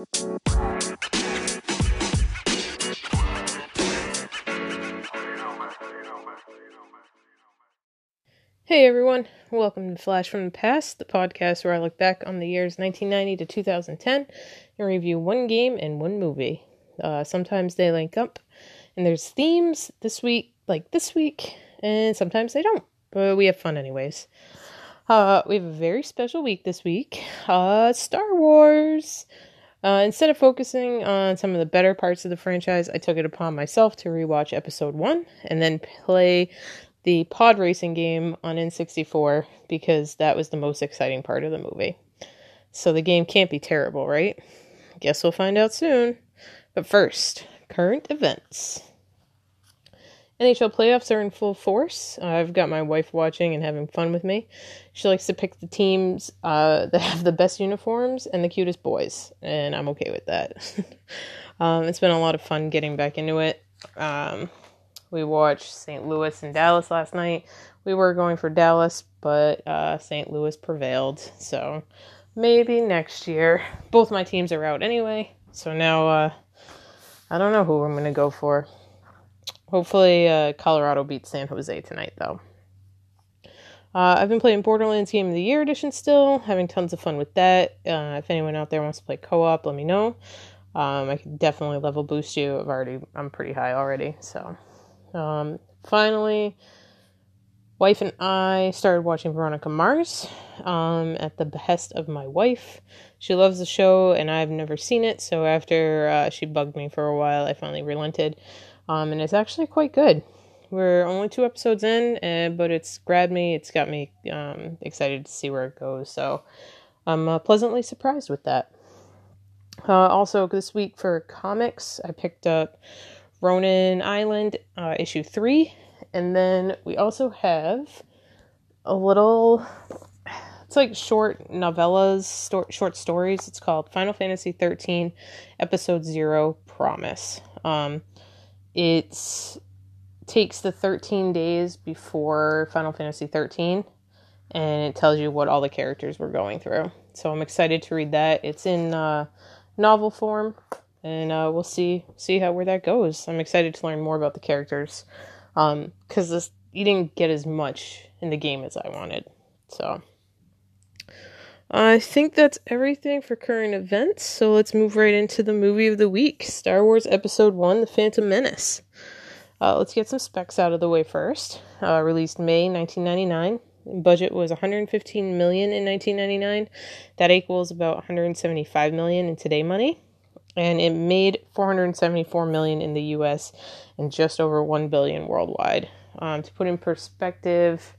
Hey everyone, welcome to Flash from the Past, the podcast where I look back on the years 1990 to 2010 and review one game and one movie. Uh, sometimes they link up, and there's themes this week, like this week, and sometimes they don't, but we have fun anyways. Uh, we have a very special week this week. Uh, Star Wars. Uh, instead of focusing on some of the better parts of the franchise, I took it upon myself to rewatch episode one and then play the pod racing game on N64 because that was the most exciting part of the movie. So the game can't be terrible, right? Guess we'll find out soon. But first, current events. NHL playoffs are in full force. I've got my wife watching and having fun with me. She likes to pick the teams uh, that have the best uniforms and the cutest boys, and I'm okay with that. um, it's been a lot of fun getting back into it. Um, we watched St. Louis and Dallas last night. We were going for Dallas, but uh, St. Louis prevailed. So maybe next year. Both my teams are out anyway. So now uh, I don't know who I'm going to go for. Hopefully, uh, Colorado beats San Jose tonight, though. Uh, I've been playing Borderlands Game of the Year edition still, having tons of fun with that. Uh, if anyone out there wants to play co-op, let me know. Um, I can definitely level boost you. I've already, I'm pretty high already. So, um, finally, wife and I started watching Veronica Mars um, at the behest of my wife. She loves the show, and I've never seen it. So after uh, she bugged me for a while, I finally relented um, and it's actually quite good. We're only two episodes in, uh, but it's grabbed me. It's got me um, excited to see where it goes. So I'm uh, pleasantly surprised with that. Uh, also, this week for comics, I picked up Ronin Island uh, issue three, and then we also have a little. It's like short novellas, short stories. It's called Final Fantasy 13, Episode Zero Promise. Um, it takes the 13 days before Final Fantasy 13 and it tells you what all the characters were going through. So I'm excited to read that. It's in uh, novel form, and uh, we'll see see how where that goes. I'm excited to learn more about the characters because um, you didn't get as much in the game as I wanted. So I think that's everything for current events, so let's move right into the movie of the week Star Wars Episode 1 The Phantom Menace. Uh, let's get some specs out of the way first. Uh, released May 1999. Budget was 115 million in 1999. That equals about 175 million in today money. And it made 474 million in the US and just over 1 billion worldwide. Um, to put in perspective,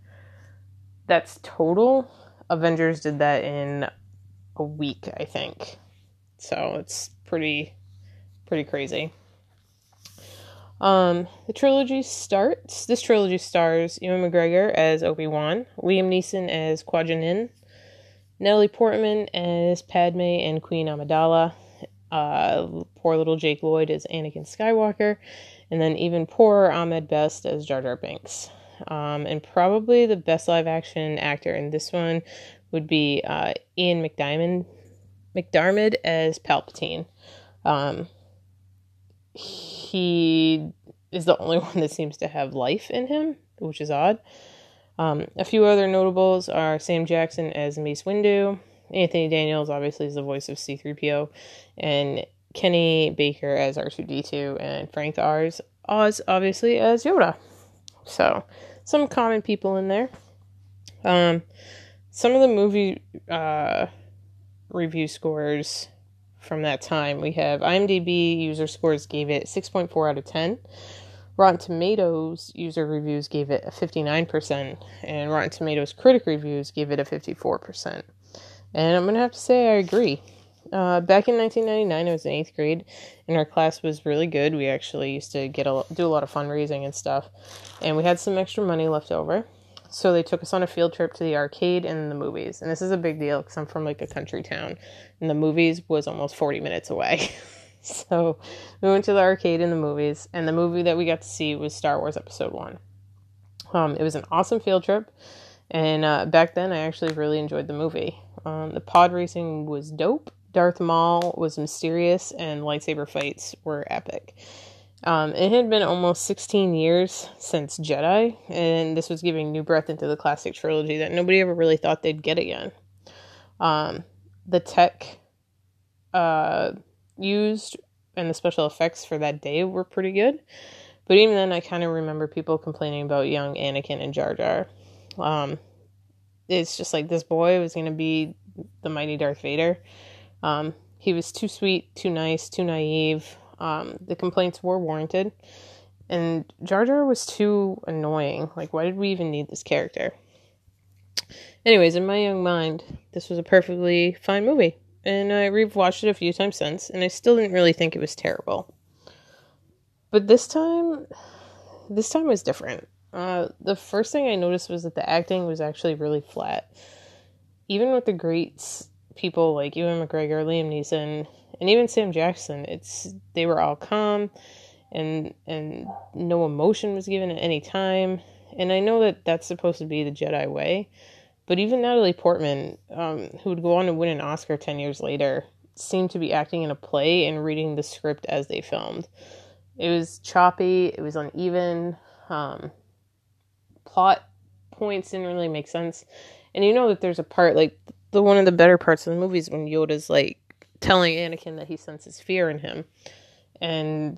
that's total Avengers did that in a week, I think. So it's pretty pretty crazy. Um, the trilogy starts. This trilogy stars Ewan McGregor as Obi Wan, Liam Neeson as Gon Natalie Portman as Padme and Queen Amidala, uh, poor little Jake Lloyd as Anakin Skywalker, and then even poorer Ahmed Best as Jar Jar Binks. Um, and probably the best live action actor in this one would be uh, Ian McDiamond, McDiarmid as Palpatine. Um, he is the only one that seems to have life in him, which is odd. Um, a few other notables are Sam Jackson as Mace Windu, Anthony Daniels obviously is the voice of C3PO, and Kenny Baker as R2D2, and Frank Oz obviously as Yoda. So some common people in there. Um, some of the movie uh, review scores from that time we have IMDb user scores gave it 6.4 out of 10. Rotten Tomatoes user reviews gave it a 59%, and Rotten Tomatoes critic reviews gave it a 54%. And I'm going to have to say I agree. Uh, back in 1999, I was in eighth grade, and our class was really good. We actually used to get a, do a lot of fundraising and stuff, and we had some extra money left over. So they took us on a field trip to the arcade and the movies. And this is a big deal because I'm from like a country town, and the movies was almost 40 minutes away. so we went to the arcade and the movies, and the movie that we got to see was Star Wars Episode One. Um, it was an awesome field trip, and uh, back then I actually really enjoyed the movie. Um, the pod racing was dope Darth Maul was mysterious and lightsaber fights were epic. Um, it had been almost 16 years since Jedi, and this was giving new breath into the classic trilogy that nobody ever really thought they'd get again. Um, the tech uh, used and the special effects for that day were pretty good, but even then, I kind of remember people complaining about young Anakin and Jar Jar. Um, it's just like this boy was going to be the mighty Darth Vader. Um, he was too sweet, too nice, too naive. Um, the complaints were warranted. And Jar Jar was too annoying. Like, why did we even need this character? Anyways, in my young mind, this was a perfectly fine movie. And I rewatched it a few times since, and I still didn't really think it was terrible. But this time, this time was different. Uh, the first thing I noticed was that the acting was actually really flat. Even with the greats, people like Ewan McGregor, Liam Neeson, and even Sam Jackson, it's they were all calm, and and no emotion was given at any time. And I know that that's supposed to be the Jedi way, but even Natalie Portman, um, who would go on to win an Oscar ten years later, seemed to be acting in a play and reading the script as they filmed. It was choppy. It was uneven. Um, plot points didn't really make sense. And you know that there's a part like the one of the better parts of the movie is when Yoda's like telling Anakin that he senses fear in him. And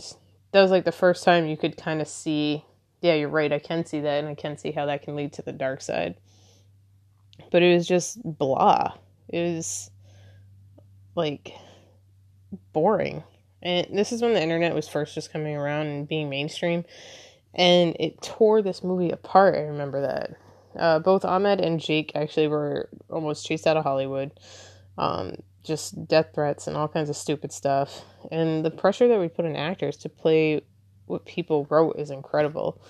that was like the first time you could kind of see, yeah, you're right, I can see that and I can see how that can lead to the dark side. But it was just blah. It was like boring. And this is when the internet was first just coming around and being mainstream and it tore this movie apart. I remember that. Uh, both Ahmed and Jake actually were almost chased out of Hollywood. Um, just death threats and all kinds of stupid stuff. And the pressure that we put on actors to play what people wrote is incredible.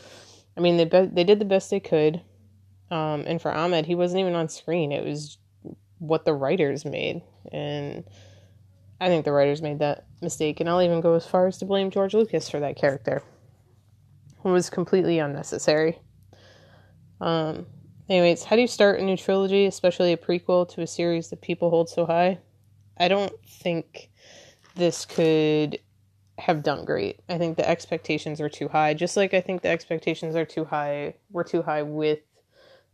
I mean, they be- they did the best they could. Um, and for Ahmed, he wasn't even on screen. It was what the writers made, and I think the writers made that mistake. And I'll even go as far as to blame George Lucas for that character It was completely unnecessary. Um, anyways, how do you start a new trilogy, especially a prequel to a series that people hold so high? I don't think this could have done great. I think the expectations are too high, just like I think the expectations are too high were too high with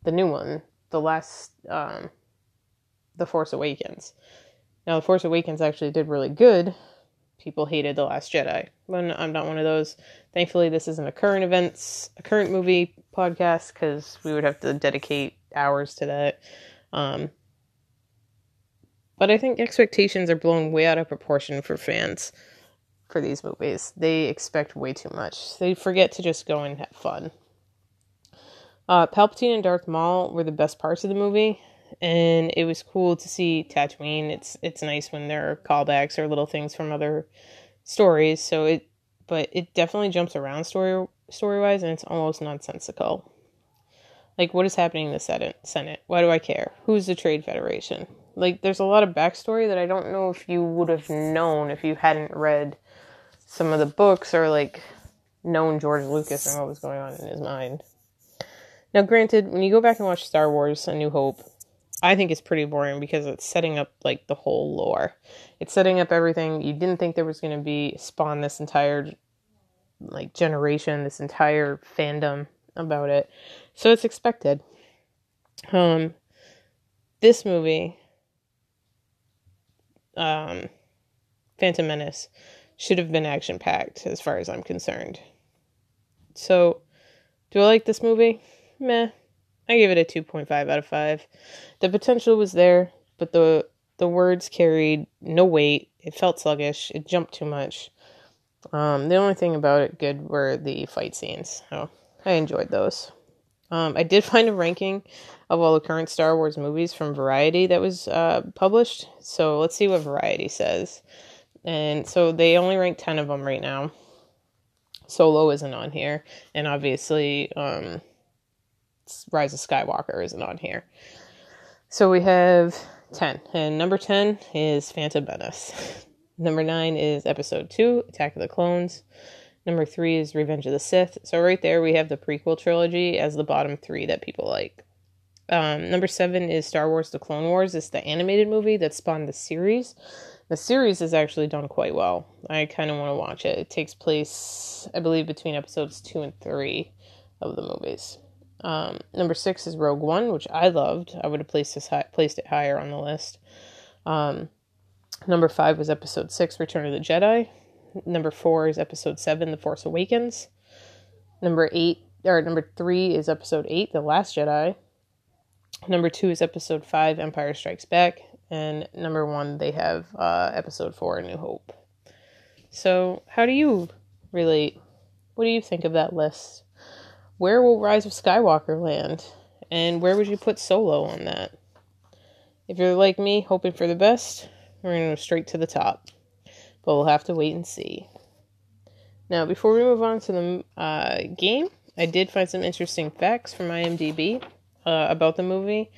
the new one, the last um The Force Awakens. Now The Force Awakens actually did really good, people hated The Last Jedi. But I'm not one of those. Thankfully, this isn't a current events, a current movie podcast because we would have to dedicate hours to that. Um, but I think expectations are blown way out of proportion for fans for these movies. They expect way too much. They forget to just go and have fun. Uh, Palpatine and Darth Maul were the best parts of the movie and it was cool to see Tatooine. It's it's nice when there are callbacks or little things from other stories. So it, but it definitely jumps around story story wise, and it's almost nonsensical. Like what is happening in the Senate? Why do I care? Who's the Trade Federation? Like there's a lot of backstory that I don't know if you would have known if you hadn't read some of the books or like known George Lucas and what was going on in his mind. Now, granted, when you go back and watch Star Wars: A New Hope, I think it's pretty boring because it's setting up like the whole lore. It's setting up everything. You didn't think there was going to be spawn this entire like generation, this entire fandom about it. So it's expected. Um this movie um Phantom Menace should have been action packed as far as I'm concerned. So do I like this movie? Meh. I gave it a 2.5 out of 5. The potential was there, but the the words carried no weight. It felt sluggish. It jumped too much. Um, the only thing about it good were the fight scenes. So I enjoyed those. Um, I did find a ranking of all the current Star Wars movies from Variety that was uh, published. So let's see what Variety says. And so they only rank 10 of them right now. Solo isn't on here. And obviously, um, Rise of Skywalker isn't on here. So we have 10. And number 10 is Phantom Menace. number 9 is Episode 2, Attack of the Clones. Number 3 is Revenge of the Sith. So right there we have the prequel trilogy as the bottom 3 that people like. Um, number 7 is Star Wars The Clone Wars. It's the animated movie that spawned the series. The series is actually done quite well. I kind of want to watch it. It takes place, I believe, between episodes two and three of the movies. Um, number six is Rogue One, which I loved. I would have placed this high, placed it higher on the list. Um, number five was Episode six, Return of the Jedi. Number four is Episode seven, The Force Awakens. Number eight or number three is Episode eight, The Last Jedi. Number two is Episode five, Empire Strikes Back, and number one they have uh, Episode four, A New Hope. So, how do you relate? What do you think of that list? where will Rise of Skywalker land? And where would you put Solo on that? If you're like me, hoping for the best, we're going to go straight to the top. But we'll have to wait and see. Now, before we move on to the uh, game, I did find some interesting facts from IMDb uh, about the movie.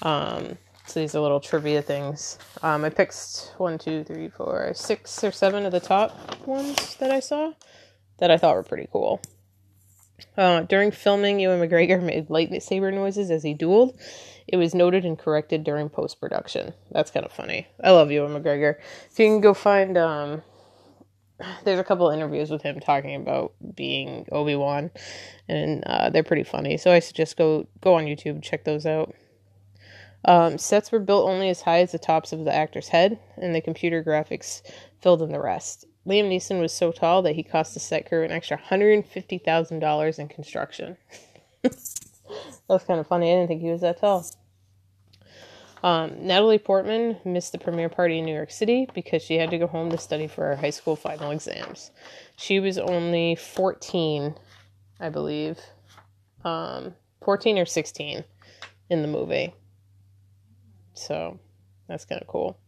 Um, so these are little trivia things. Um, I picked one, two, three, four, six or seven of the top ones that I saw that I thought were pretty cool. Uh, during filming, Ewan McGregor made lightsaber noises as he dueled. It was noted and corrected during post production. That's kind of funny. I love Ewan McGregor. So you can go find. Um, there's a couple interviews with him talking about being Obi Wan, and uh, they're pretty funny. So I suggest go go on YouTube check those out. Um, sets were built only as high as the tops of the actor's head, and the computer graphics filled in the rest. Liam Neeson was so tall that he cost the set crew an extra $150,000 in construction. That's kind of funny. I didn't think he was that tall. Um, Natalie Portman missed the premiere party in New York City because she had to go home to study for her high school final exams. She was only 14, I believe. Um, 14 or 16 in the movie. So that's kind of cool.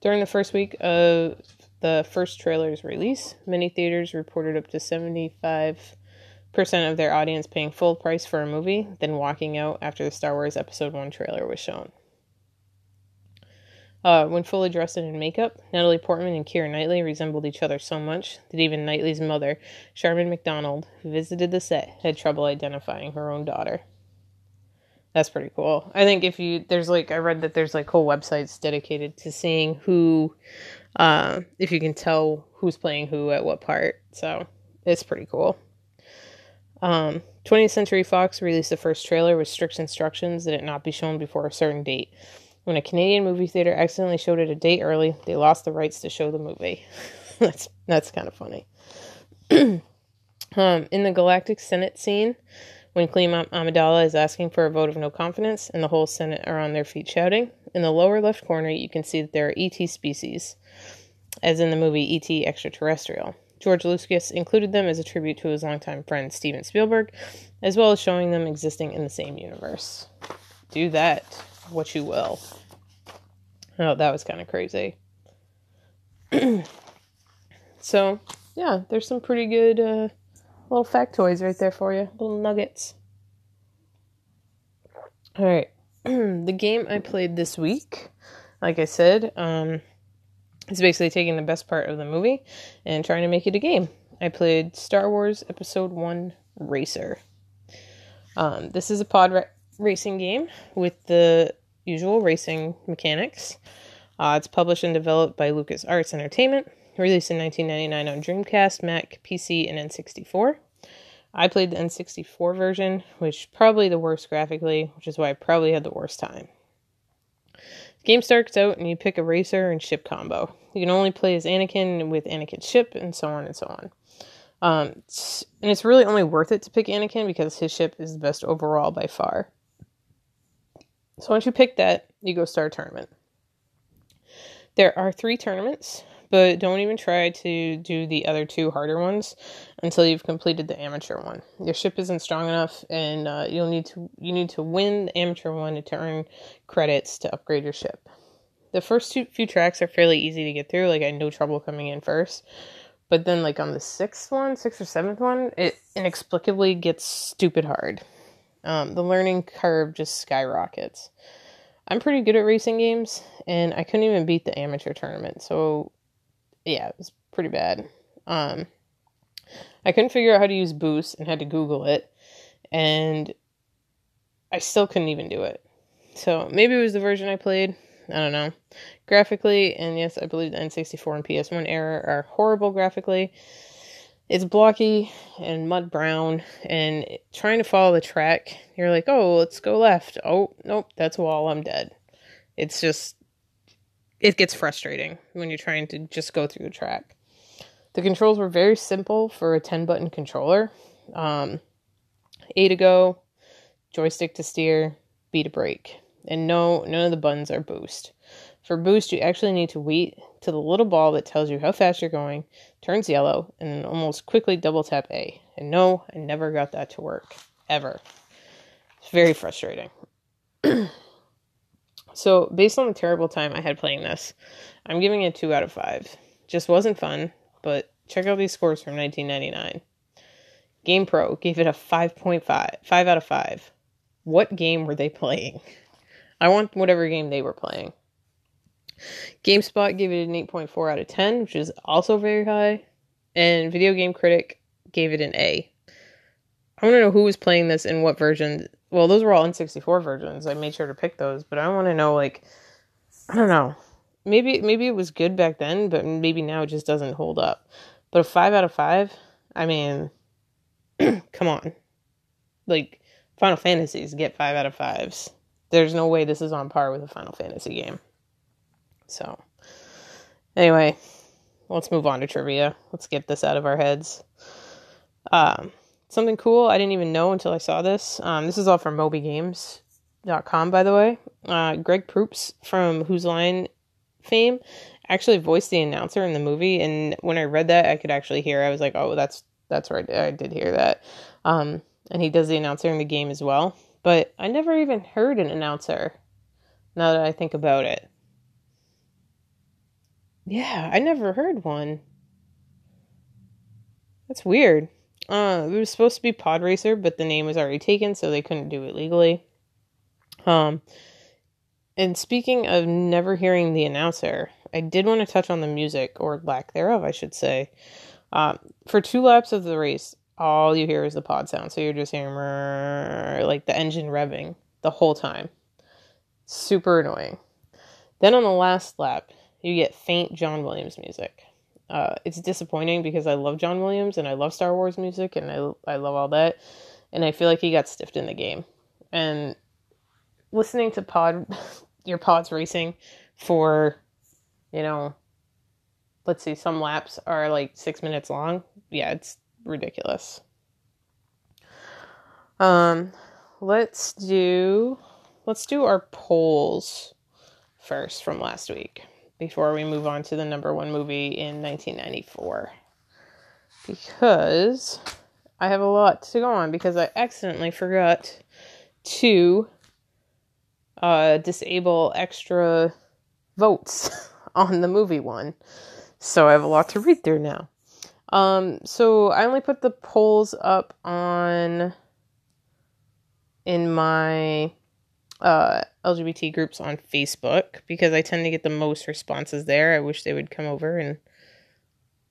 During the first week of the first trailer's release, many theaters reported up to 75% of their audience paying full price for a movie, then walking out after the Star Wars Episode 1 trailer was shown. Uh, when fully dressed in makeup, Natalie Portman and Keira Knightley resembled each other so much that even Knightley's mother, Sharman McDonald, who visited the set, had trouble identifying her own daughter. That's pretty cool. I think if you there's like I read that there's like whole websites dedicated to seeing who uh, if you can tell who's playing who at what part. So it's pretty cool. Um, 20th Century Fox released the first trailer with strict instructions that it not be shown before a certain date. When a Canadian movie theater accidentally showed it a date early, they lost the rights to show the movie. that's that's kind of funny. um, in the Galactic Senate scene, when Clima Amidala is asking for a vote of no confidence and the whole Senate are on their feet shouting, in the lower left corner you can see that there are ET species as in the movie E.T. Extraterrestrial. George Lucas included them as a tribute to his longtime friend Steven Spielberg, as well as showing them existing in the same universe. Do that what you will. Oh, that was kind of crazy. so, yeah, there's some pretty good uh, little factoids right there for you, little nuggets. All right, the game I played this week, like I said, um, it's basically taking the best part of the movie and trying to make it a game. I played Star Wars Episode 1 Racer. Um, this is a pod ra- racing game with the usual racing mechanics. Uh, it's published and developed by LucasArts Entertainment, released in 1999 on Dreamcast, Mac, PC, and N64. I played the N64 version, which probably the worst graphically, which is why I probably had the worst time. Game starts out and you pick a racer and ship combo. You can only play as Anakin with Anakin's ship and so on and so on. Um, and it's really only worth it to pick Anakin because his ship is the best overall by far. So once you pick that, you go start a tournament. There are three tournaments but don't even try to do the other two harder ones until you've completed the amateur one. Your ship isn't strong enough, and uh, you'll need to you need to win the amateur one to earn credits to upgrade your ship. The first two few tracks are fairly easy to get through. Like I had no trouble coming in first, but then like on the sixth one, sixth or seventh one, it inexplicably gets stupid hard. Um, the learning curve just skyrockets. I'm pretty good at racing games, and I couldn't even beat the amateur tournament. So yeah, it was pretty bad. Um, I couldn't figure out how to use Boost and had to Google it, and I still couldn't even do it. So maybe it was the version I played. I don't know. Graphically, and yes, I believe the N64 and PS1 era are horrible graphically. It's blocky and mud brown, and trying to follow the track, you're like, oh, let's go left. Oh, nope, that's a wall. I'm dead. It's just, it gets frustrating when you're trying to just go through the track. The controls were very simple for a 10 button controller. Um, a to go, joystick to steer, B to brake. And no, none of the buttons are boost. For boost, you actually need to wait to the little ball that tells you how fast you're going, turns yellow, and then almost quickly double tap A. And no, I never got that to work. Ever. It's very frustrating. so, based on the terrible time I had playing this, I'm giving it 2 out of 5. Just wasn't fun, but check out these scores from 1999. GamePro gave it a 5.5, 5 out of 5. What game were they playing? I want whatever game they were playing. GameSpot gave it an 8.4 out of 10, which is also very high. And Video Game Critic gave it an A. I want to know who was playing this and what version. Well, those were all N64 versions. I made sure to pick those, but I want to know, like, I don't know. Maybe maybe it was good back then, but maybe now it just doesn't hold up. But a five out of five, I mean, come on, like Final Fantasies get five out of fives. There's no way this is on par with a Final Fantasy game. So, anyway, let's move on to trivia. Let's get this out of our heads. Um, something cool I didn't even know until I saw this. Um, this is all from MobyGames.com, by the way. Uh, Greg Proops from Whose Line fame actually voiced the announcer in the movie, and when I read that, I could actually hear. I was like, "Oh, that's that's right. I did hear that." Um, and he does the announcer in the game as well. But I never even heard an announcer. Now that I think about it, yeah, I never heard one. That's weird. Uh, it was supposed to be Pod Racer, but the name was already taken, so they couldn't do it legally. Um, and speaking of never hearing the announcer, I did want to touch on the music, or lack thereof, I should say. Uh, for two laps of the race, all you hear is the pod sound. So you're just hearing like the engine revving the whole time. Super annoying. Then on the last lap, you get faint John Williams music. Uh, it's disappointing because I love John Williams and I love Star Wars music and I I love all that, and I feel like he got stiffed in the game. And listening to pod your pods racing for, you know, let's see, some laps are like six minutes long. Yeah, it's ridiculous. Um, let's do let's do our polls first from last week before we move on to the number one movie in 1994 because I have a lot to go on because I accidentally forgot to uh, disable extra votes on the movie one. So I have a lot to read through now. Um, so I only put the polls up on in my uh, LGBT groups on Facebook because I tend to get the most responses there. I wish they would come over and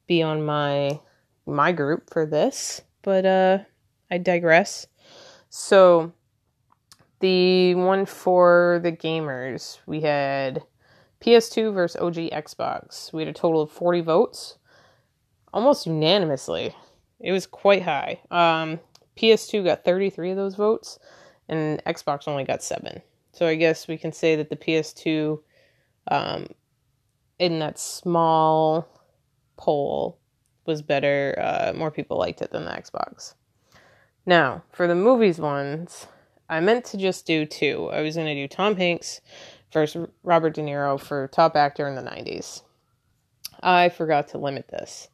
be on my my group for this, but uh, I digress. So the one for the gamers, we had PS2 versus OG Xbox. We had a total of 40 votes almost unanimously. It was quite high. Um, PS2 got 33 of those votes, and Xbox only got seven. So I guess we can say that the PS2, um, in that small poll, was better. Uh, more people liked it than the Xbox. Now, for the movies ones, I meant to just do two. I was going to do Tom Hanks versus Robert De Niro for top actor in the 90s. I forgot to limit this.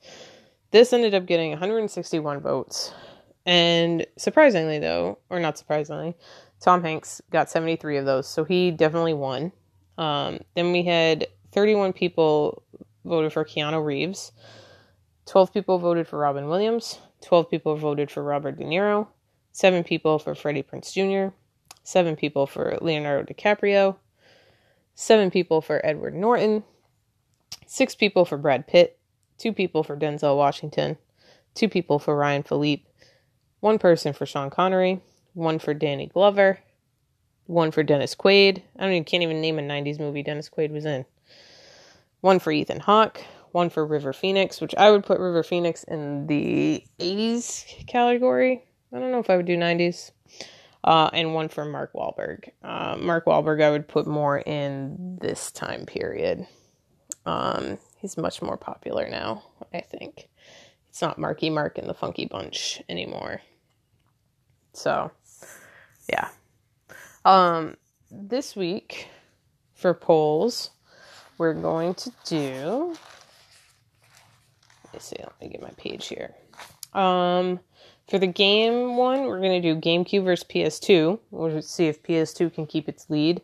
This ended up getting 161 votes. And surprisingly, though, or not surprisingly, Tom Hanks got 73 of those. So he definitely won. Um, then we had 31 people voted for Keanu Reeves, 12 people voted for Robin Williams, 12 people voted for Robert De Niro, 7 people for Freddie Prinze Jr., 7 people for Leonardo DiCaprio, 7 people for Edward Norton, 6 people for Brad Pitt, two people for Denzel Washington, two people for Ryan Phillippe, one person for Sean Connery, one for Danny Glover, one for Dennis Quaid. I don't even can't even name a '90s movie Dennis Quaid was in. One for Ethan Hawke. One for River Phoenix, which I would put River Phoenix in the '80s category. I don't know if I would do '90s. Uh, and one for Mark Wahlberg. Uh, Mark Wahlberg, I would put more in this time period. Um, he's much more popular now, I think. It's not Marky Mark and the Funky Bunch anymore. So, yeah. Um, this week for polls, we're going to do. Let me see. Let me get my page here. Um, for the game one, we're going to do GameCube versus PS2. We'll see if PS2 can keep its lead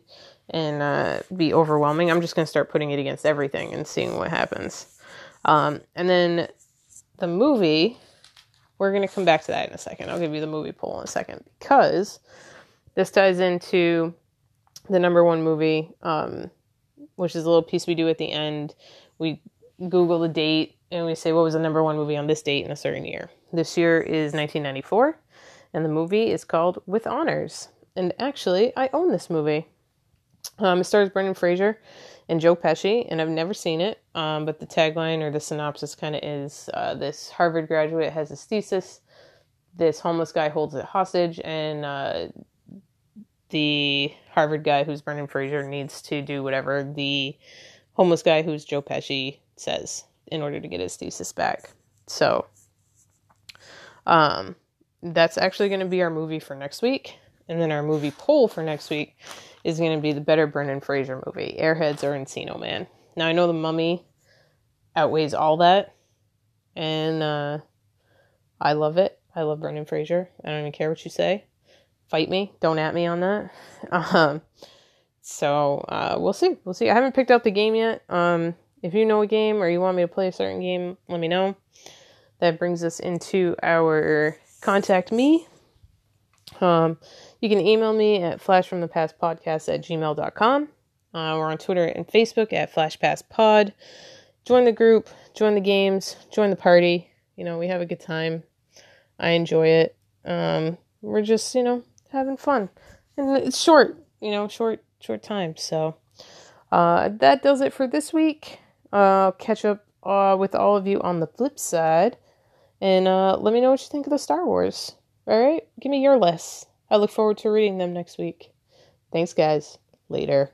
and uh, be overwhelming. I'm just going to start putting it against everything and seeing what happens. Um, and then the movie, we're going to come back to that in a second. I'll give you the movie poll in a second because this ties into the number one movie, um, which is a little piece we do at the end. We Google the date and we say what was the number one movie on this date in a certain year. This year is 1994, and the movie is called With Honors. And actually, I own this movie. Um, it stars Brendan Fraser and Joe Pesci, and I've never seen it. Um, but the tagline or the synopsis kind of is uh, this Harvard graduate has his thesis. This homeless guy holds it hostage, and uh, the Harvard guy, who's Brendan Fraser, needs to do whatever the homeless guy, who's Joe Pesci, says in order to get his thesis back. So um, that's actually going to be our movie for next week. And then our movie poll for next week is going to be the better Brendan Fraser movie, Airheads or Encino Man. Now I know the Mummy outweighs all that, and uh, I love it. I love Brendan Fraser. I don't even care what you say. Fight me. Don't at me on that. Um, so uh, we'll see. We'll see. I haven't picked out the game yet. Um, if you know a game or you want me to play a certain game, let me know that brings us into our contact me. Um, you can email me at flashfromthepastpodcast at gmail.com. Uh, we're on Twitter and Facebook at flashpasspod. Join the group, join the games, join the party. You know, we have a good time. I enjoy it. Um, we're just, you know, having fun. And it's short, you know, short, short time. So uh, that does it for this week. Uh, catch up uh, with all of you on the flip side. And uh, let me know what you think of the Star Wars. All right? Give me your lists. I look forward to reading them next week. Thanks, guys. Later.